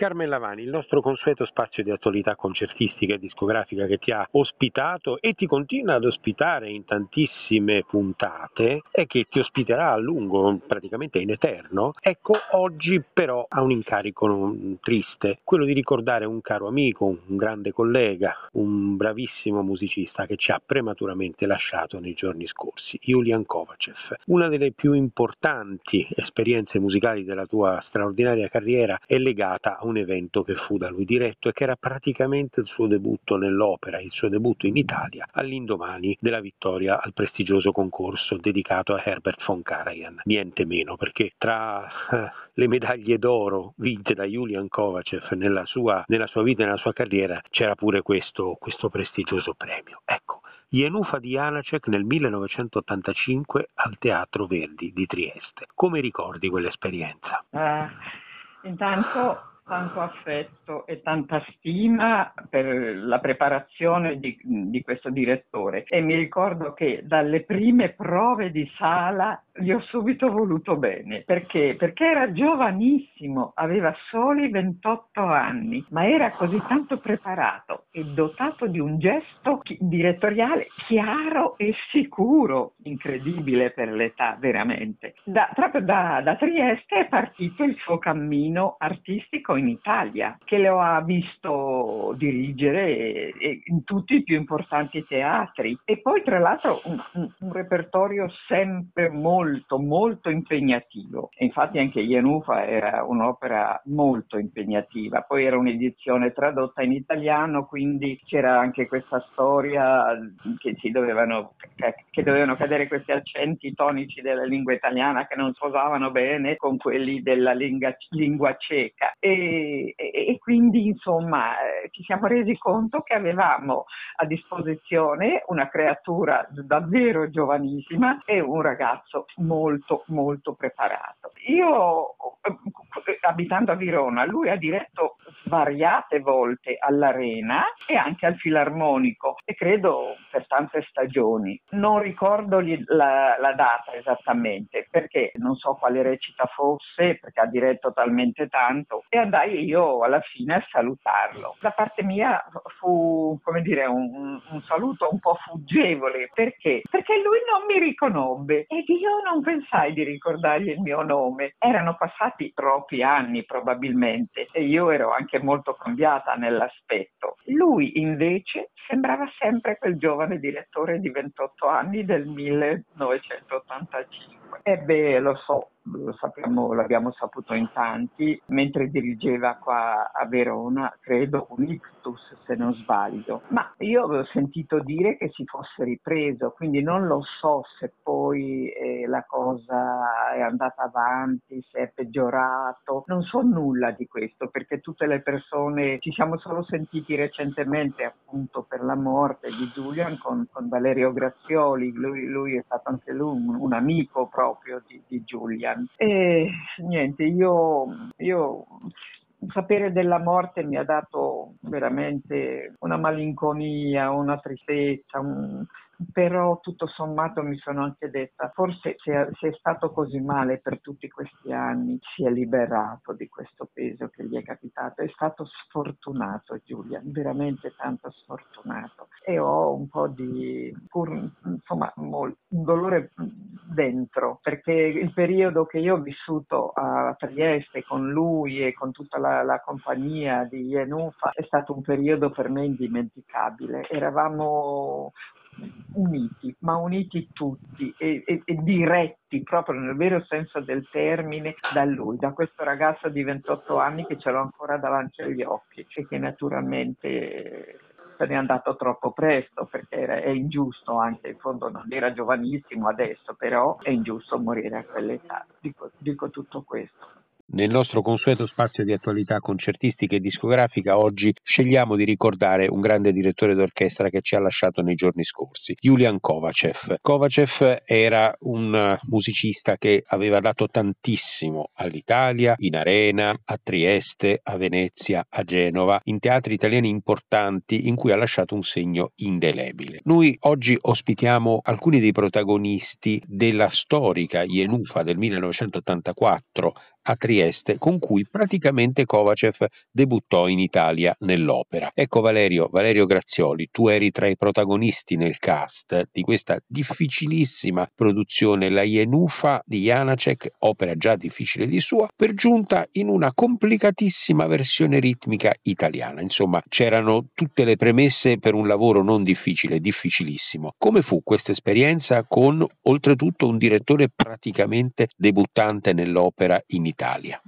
Carmela Vani, il nostro consueto spazio di attualità concertistica e discografica che ti ha ospitato e ti continua ad ospitare in tantissime puntate e che ti ospiterà a lungo, praticamente in eterno, ecco oggi però ha un incarico triste, quello di ricordare un caro amico, un grande collega, un bravissimo musicista che ci ha prematuramente lasciato nei giorni scorsi, Julian Kovacev. Una delle più importanti esperienze musicali della tua straordinaria carriera è legata a un evento che fu da lui diretto e che era praticamente il suo debutto nell'opera, il suo debutto in Italia, all'indomani della vittoria al prestigioso concorso dedicato a Herbert von Karajan. Niente meno, perché tra eh, le medaglie d'oro vinte da Julian Kovacev nella sua, nella sua vita e nella sua carriera c'era pure questo, questo prestigioso premio. Ecco, Jenufa di Janacek nel 1985 al Teatro Verdi di Trieste. Come ricordi quell'esperienza? Uh, intanto tanto affetto e tanta stima per la preparazione di, di, questo direttore e mi ricordo che dalle prime prove di sala gli ho subito voluto bene. Perché? Perché era giovanissimo, aveva soli 28 anni, ma era così tanto preparato e dotato di un gesto direttoriale chiaro e sicuro, incredibile per l'età, veramente. Da, proprio da, da Trieste è partito il suo cammino artistico in Italia, che lo ha visto dirigere in tutti i più importanti teatri e poi tra l'altro un, un, un repertorio sempre molto, molto impegnativo. E infatti anche Ienufa era un'opera molto impegnativa, poi era un'edizione tradotta in italiano, quindi c'era anche questa storia che, dovevano, che dovevano cadere questi accenti tonici della lingua italiana che non sposavano bene con quelli della lingua, lingua ceca. E e, quindi insomma eh, ci siamo resi conto che avevamo a disposizione una creatura davvero giovanissima e un ragazzo molto molto preparato. Io eh, abitando a Verona, lui ha diretto svariate volte all'Arena e anche al Filarmonico e credo per tante stagioni. Non ricordo la, la data esattamente perché non so quale recita fosse perché ha diretto talmente tanto e andai io alla fine a salutarlo. Da parte mia fu, come dire, un, un saluto un po' fuggevole. Perché? Perché lui non mi riconobbe ed io non pensai di ricordargli il mio nome. Erano passati troppi anni probabilmente e io ero anche molto cambiata nell'aspetto. Lui invece sembrava sempre quel giovane direttore di 28 anni del 1985. Ebbe, lo so, lo sappiamo, l'abbiamo saputo in tanti, mentre dirigeva qua a Verona, credo un ictus se non sbaglio, ma io avevo sentito dire che si fosse ripreso, quindi non lo so se poi eh, la cosa è andata avanti, se è peggiorato, non so nulla di questo perché tutte le persone, ci siamo solo sentiti recentemente appunto per la morte di Julian con, con Valerio Grazioli, lui, lui, è stato anche lui un, un amico proprio di, di Julian e niente, io, io sapere della morte mi ha dato veramente una malinconia, una tristezza, un, però tutto sommato mi sono anche detta, forse se se è, stato così male per tutti questi anni, si è liberato di questo peso che gli è capitato. È stato sfortunato Giulian, veramente tanto sfortunato. E ho un po' di, pur, insomma, un dolore dentro, perché il periodo che io ho vissuto a Trieste con lui e con tutta la, la compagnia di Jenufa è stato un periodo per me indimenticabile. Eravamo uniti, ma uniti tutti e, e, e, diretti proprio nel vero senso del termine da lui, da questo ragazzo di 28 anni che ce l'ho ancora davanti agli occhi e che naturalmente se n'è andato troppo presto perché era, è ingiusto anche, in fondo non era giovanissimo adesso, però è ingiusto morire a quell'età. Dico, dico tutto questo. Nel nostro consueto spazio di attualità concertistica e discografica oggi scegliamo di ricordare un grande direttore d'orchestra che ci ha lasciato nei giorni scorsi, Julian Kovacev. Kovacev era un musicista che aveva dato tantissimo all'Italia, in Arena, a Trieste, a Venezia, a Genova, in teatri italiani importanti in cui ha lasciato un segno indelebile. Noi oggi ospitiamo alcuni dei protagonisti della storica Ienufa del 1984 a Trieste con cui praticamente Kovacev debuttò in Italia nell'opera. Ecco Valerio, Valerio Grazioli, tu eri tra i protagonisti nel cast di questa difficilissima produzione La Jenufa di Janacek, opera già difficile di sua, per giunta in una complicatissima versione ritmica italiana. Insomma, c'erano tutte le premesse per un lavoro non difficile, difficilissimo. Come fu questa esperienza con oltretutto un direttore praticamente debuttante nell'opera in Italia?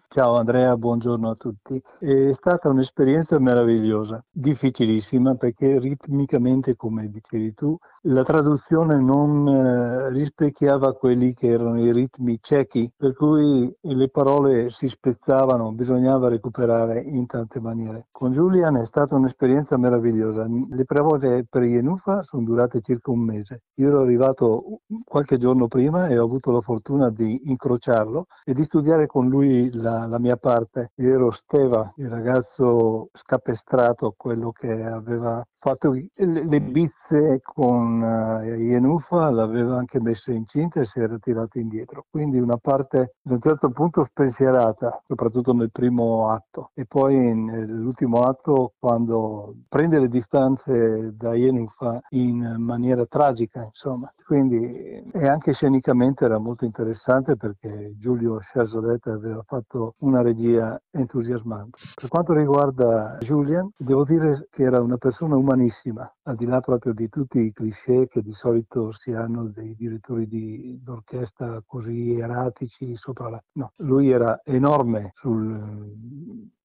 Ciao Andrea, buongiorno a tutti. È stata un'esperienza meravigliosa, difficilissima perché ritmicamente, come dicevi tu, la traduzione non eh, rispecchiava quelli che erano i ritmi ciechi, per cui le parole si spezzavano, bisognava recuperare in tante maniere. Con Julian è stata un'esperienza meravigliosa. Le prove per Yenufa sono durate circa un mese. Io ero arrivato qualche giorno prima e ho avuto la fortuna di incrociarlo e di studiare con lui la, la mia parte. Io ero Steva, il ragazzo scapestrato, quello che aveva fatto le bizze con uh, Yenufa, l'aveva anche messa incinta e si era tirato indietro. Quindi una parte da un certo punto spensierata, soprattutto nel primo atto. E poi nell'ultimo atto quando prende le distanze da Yenufa in maniera tragica, insomma. Quindi e anche scenicamente era molto interessante perché Giulio Sciasoletta aveva fatto una regia entusiasmante. Per quanto riguarda Julian, devo dire che era una persona umana umanissima, al di là proprio di tutti i cliché che di solito si hanno dei direttori di, d'orchestra così eratici sopra la... No, lui era enorme sul,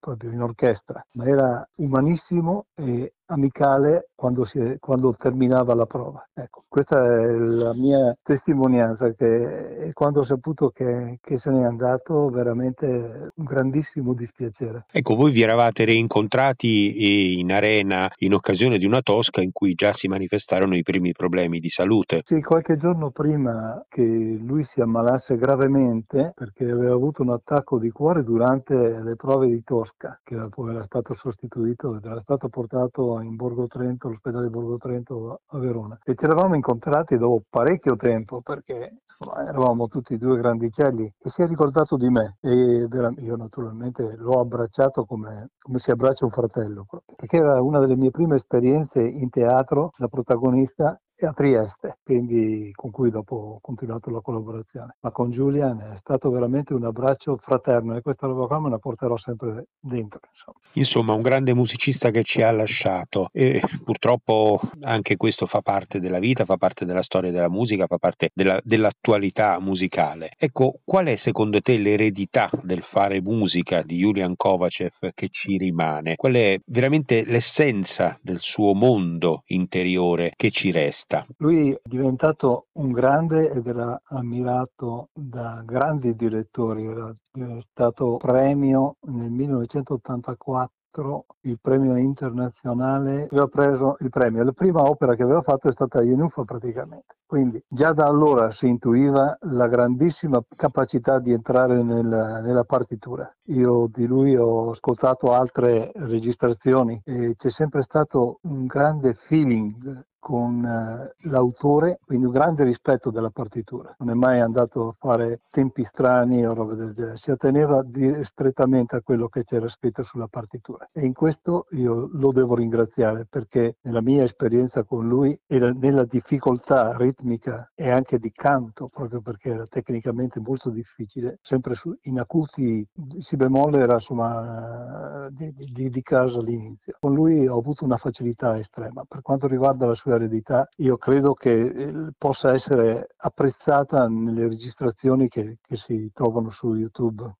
proprio in orchestra, ma era umanissimo e amicale quando, si, quando, terminava la prova. Ecco, questa è la mia testimonianza che quando ho saputo che, che, se n'è andato veramente un grandissimo dispiacere. Ecco, voi vi eravate rincontrati in arena in occasione di una tosca in cui già si manifestarono i primi problemi di salute. Sì, qualche giorno prima che lui si ammalasse gravemente perché aveva avuto un attacco di cuore durante le prove di Tosca, che poi era stato sostituito ed era stato portato in Borgo Trento, all'ospedale di Borgo Trento a Verona. E ci eravamo incontrati dopo parecchio tempo perché insomma, eravamo tutti due grandicelli e si è ricordato di me e io naturalmente l'ho abbracciato come, come si abbraccia un fratello, perché era una delle mie prime esperienze in teatro da protagonista a Trieste, quindi con cui dopo ho continuato la collaborazione. Ma con Julian è stato veramente un abbraccio fraterno e questa roba qua me la porterò sempre dentro. Insomma. insomma, un grande musicista che ci ha lasciato e purtroppo anche questo fa parte della vita, fa parte della storia della musica, fa parte della, dell'attualità musicale. Ecco, qual è secondo te l'eredità del fare musica di Julian Kovacev che ci rimane? Qual è veramente l'essenza del suo mondo interiore che ci resta? Vista. Lui è diventato un grande ed era ammirato da grandi direttori, era stato premio nel 1984 il premio internazionale, aveva preso il premio. La prima opera che aveva fatto è stata Yenufa praticamente. Quindi già da allora si intuiva la grandissima capacità di entrare nella, nella partitura. Io di lui ho ascoltato altre registrazioni e c'è sempre stato un grande feeling con eh, l'autore, quindi un grande rispetto della partitura. Non è mai andato a fare tempi strani o roba del genere, si atteneva strettamente a quello che c'era scritto sulla partitura. E in questo io lo devo ringraziare perché nella mia esperienza con lui e nella difficoltà ritmica e anche di canto, proprio perché era tecnicamente molto difficile, sempre in acuti si bemolle era insomma di, di, di casa all'inizio. Con lui ho avuto una facilità estrema. Per quanto riguarda la sua eredità, io credo che eh, possa essere apprezzata nelle registrazioni che, che si trovano su YouTube.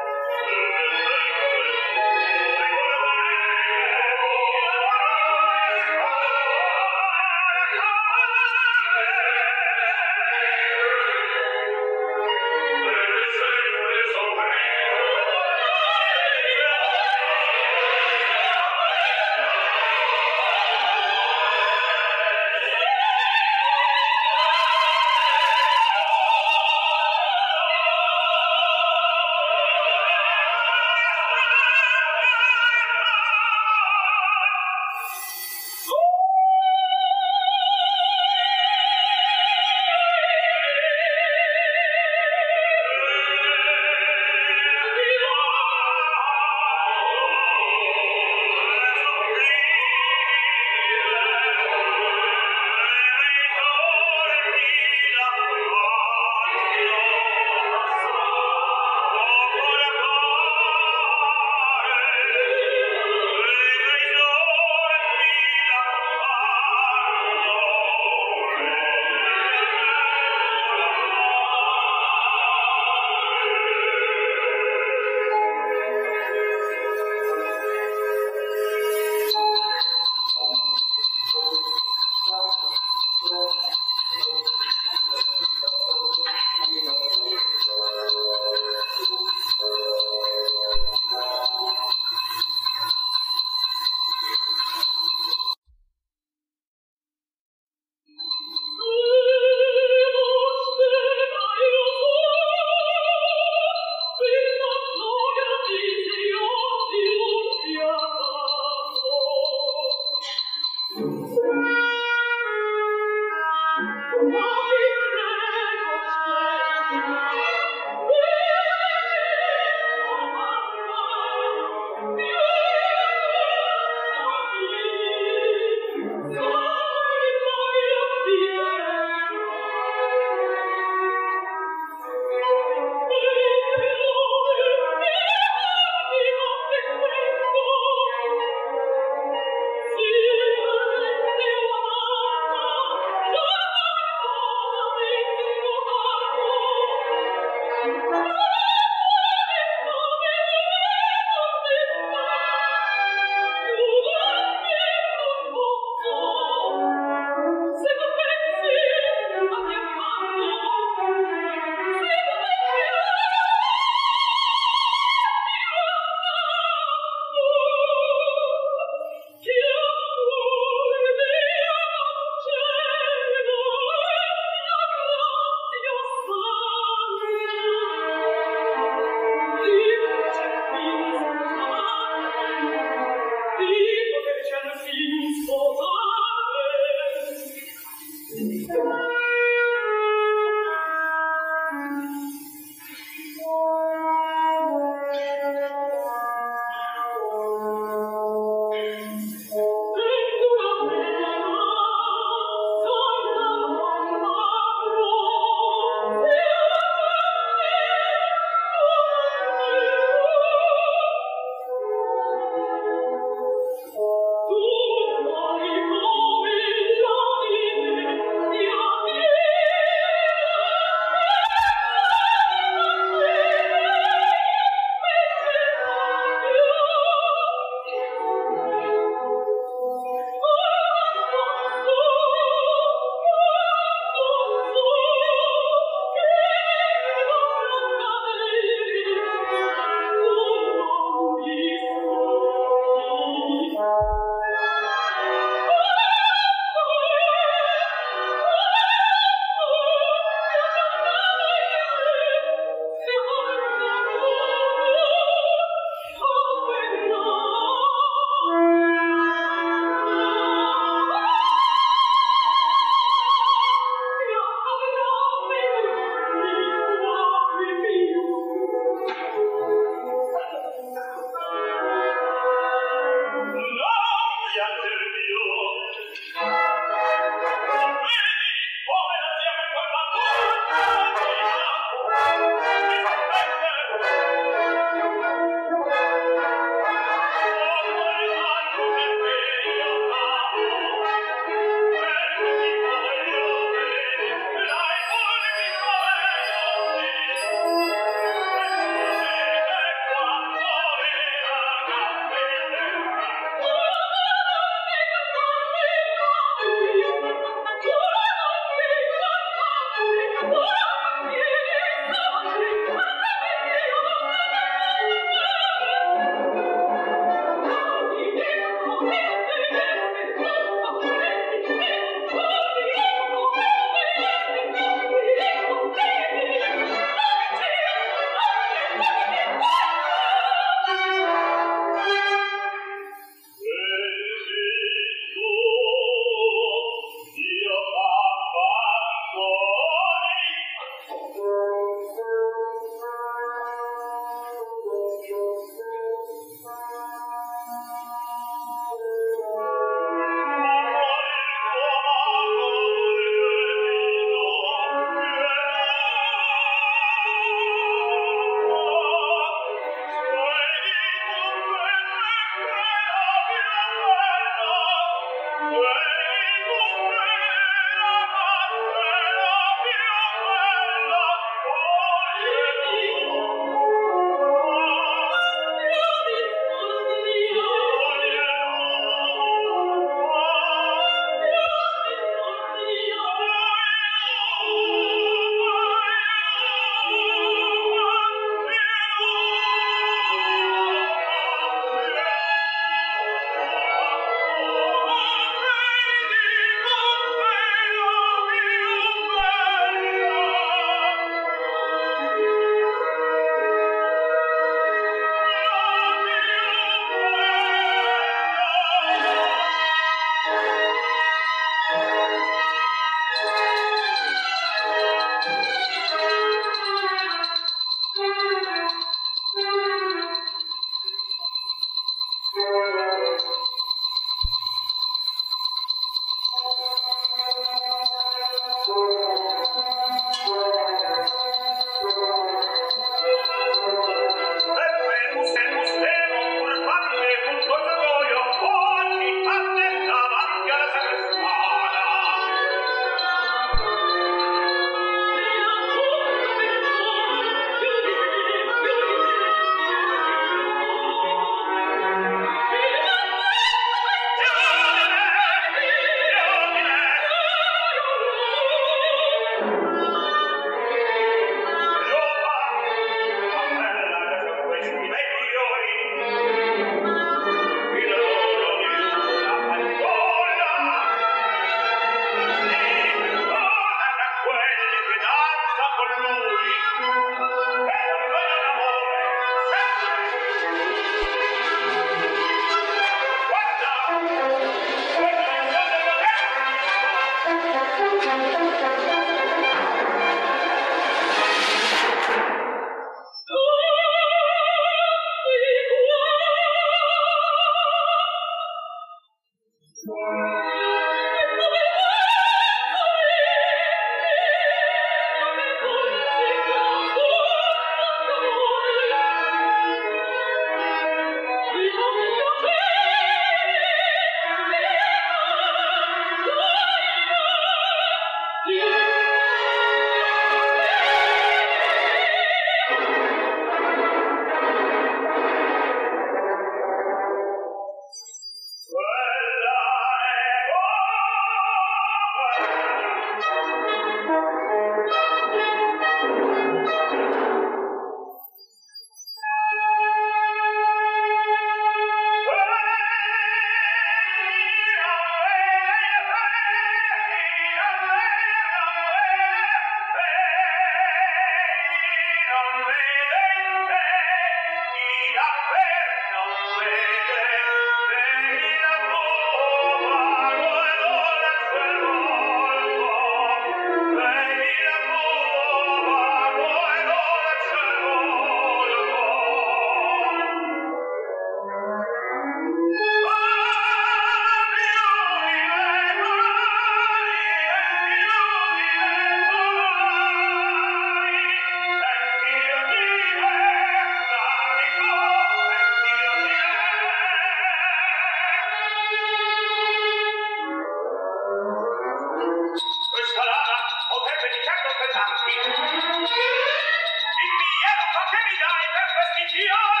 齐安